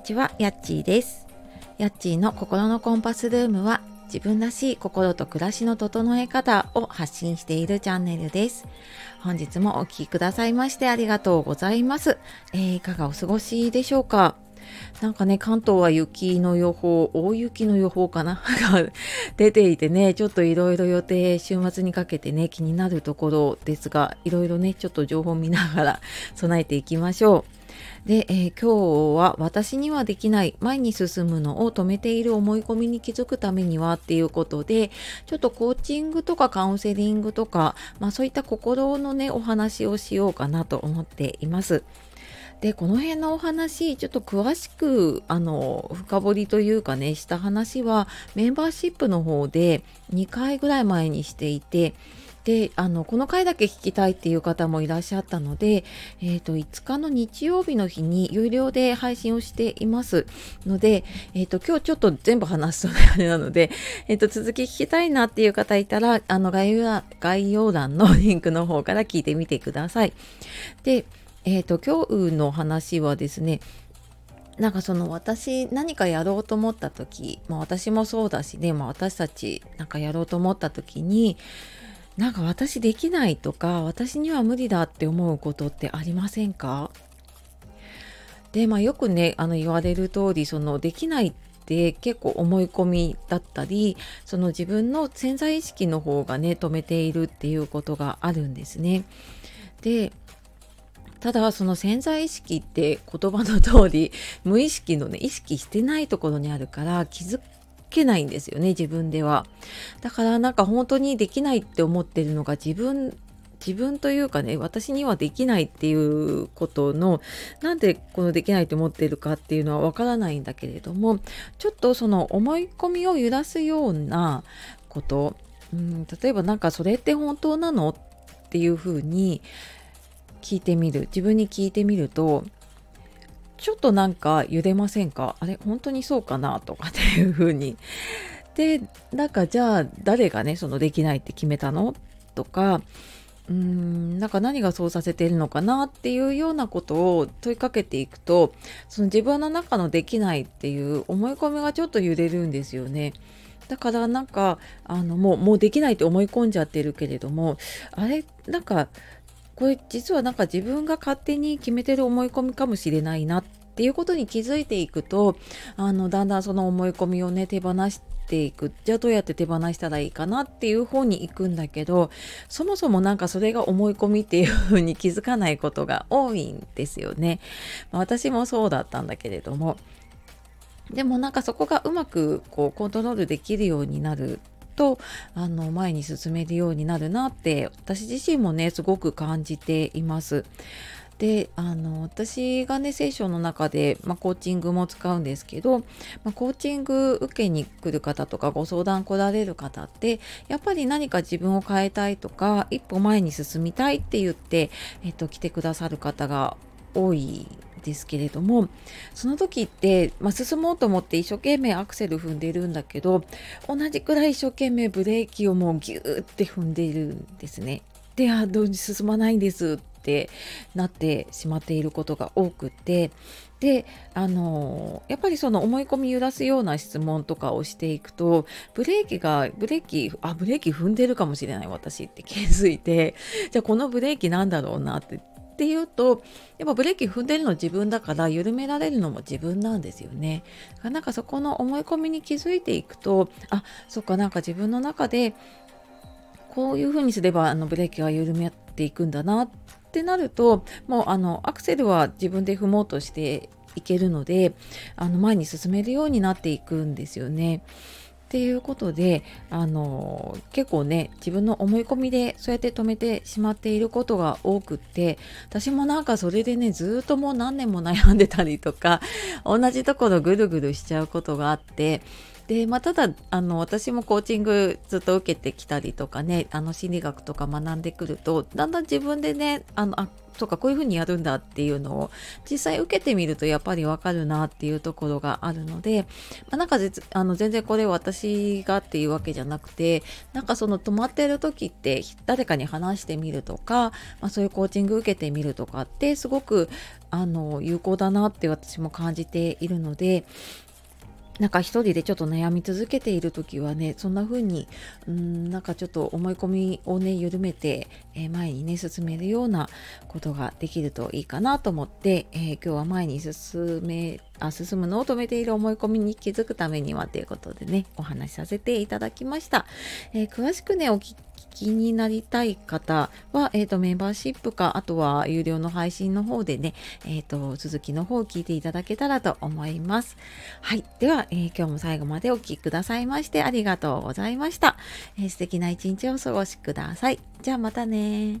にちは、やっちーです。やっちーの心のコンパスルームは自分らしい心と暮らしの整え方を発信しているチャンネルです。本日もお聴きくださいましてありがとうございます。えー、いかがお過ごしでしょうか？なんかね、関東は雪の予報、大雪の予報かな？が 出ていてね、ちょっといろいろ予定、週末にかけてね、気になるところですが、いろいろね、ちょっと情報見ながら 備えていきましょう。で、えー、今日は私にはできない前に進むのを止めている思い込みに気づくためにはっていうことでちょっとコーチングとかカウンセリングとか、まあ、そういった心のねお話をしようかなと思っています。でこの辺のお話ちょっと詳しくあの深掘りというかねした話はメンバーシップの方で2回ぐらい前にしていてであのこの回だけ聞きたいっていう方もいらっしゃったので、えーと、5日の日曜日の日に有料で配信をしていますので、えーと、今日ちょっと全部話すとあれなので、えーと、続き聞きたいなっていう方いたらあの概要欄のリンクの方から聞いてみてください。で、えー、と今日の話はですねなんかその私何かやろうと思った時、まあ、私もそうだしね、まあ、私たちなんかやろうと思った時になんか私できないとか私には無理だって思うことってありませんか？でまあよくねあの言われる通りそのできないって結構思い込みだったりその自分の潜在意識の方がね止めているっていうことがあるんですね。でただその潜在意識って言葉の通り無意識のね意識してないところにあるから気づけないんですよね自分では。だからなんか本当にできないって思ってるのが自分自分というかね私にはできないっていうことのなんでこのできないと思ってるかっていうのはわからないんだけれどもちょっとその思い込みを揺らすようなことうん例えばなんかそれって本当なの？っていうふうに聞いてみる自分に聞いてみるとちょっとなんか揺れませんか？あれ本当にそうかなとかっていう風に。でなんかじゃあ誰がねそのできないって決めたの？とかうーんなんか何がそうさせてるのかなっていうようなことを問いかけていくとその自分の中のできないっていう思い込みがちょっと揺れるんですよね。だからなんかあのもうもうできないって思い込んじゃってるけれどもあれなんかこれ実はなんか自分が勝手に決めてる思い込みかもしれないなっていうことに気づいていくとあのだんだんその思い込みをね手放していくじゃあどうやって手放したらいいかなっていう方に行くんだけどそもそもなんかそれが思い込みっていう風に気づかないことが多いんですよね。ま、私もそうだったんだけれどもでもなんかそこがうまくこうコントロールできるようになるとあの前に進めるようになるなって私自身もねすごく感じています。であの私がね聖書の中で、まあ、コーチングも使うんですけど、まあ、コーチング受けに来る方とかご相談来られる方ってやっぱり何か自分を変えたいとか一歩前に進みたいって言って、えっと、来てくださる方が多いですけれどもその時って、まあ、進もうと思って一生懸命アクセル踏んでるんだけど同じくらい一生懸命ブレーキをもうギューって踏んでるんですね。であどうに進まないんですってなってしまっていることが多くてであのやっぱりその思い込み揺らすような質問とかをしていくとブレーキがブレーキあブレーキ踏んでるかもしれない私って気づいてじゃあこのブレーキなんだろうなってっていうとやっぱブレーキ踏んでるの自分だから緩められるのも自分なんですよね。なんかそこの思い込みに気づいていくとあそっかなんか自分の中でこういう風にすればあのブレーキが緩めていくんだなってなるともうあのアクセルは自分で踏もうとしていけるのであの前に進めるようになっていくんですよね。っていうことであの結構ね自分の思い込みでそうやって止めてしまっていることが多くって私もなんかそれでねずっともう何年も悩んでたりとか同じところぐるぐるしちゃうことがあってで、まあ、ただあの私もコーチングずっと受けてきたりとかねあの心理学とか学んでくるとだんだん自分でねあのあとかこういうふうにやるんだっていうのを実際受けてみるとやっぱりわかるなっていうところがあるので、まあ、なんかあの全然これ私がっていうわけじゃなくてなんかその止まってる時って誰かに話してみるとか、まあ、そういうコーチング受けてみるとかってすごくあの有効だなって私も感じているのでなんか一人でちょっと悩み続けている時はねそんな風にうんなんかちょっと思い込みをね緩めて、えー、前にね進めるようなことができるといいかなと思って、えー、今日は前に進めあ進むのを止めている思い込みに気づくためにはということでねお話しさせていただきました、えー、詳しくねお聞きになりたい方は、えーと、メンバーシップかあとは有料の配信の方でね、えーと、続きの方を聞いていただけたらと思います。はい。では、えー、今日も最後までお聴きくださいましてありがとうございました、えー、素敵な一日をお過ごしください。じゃあまたね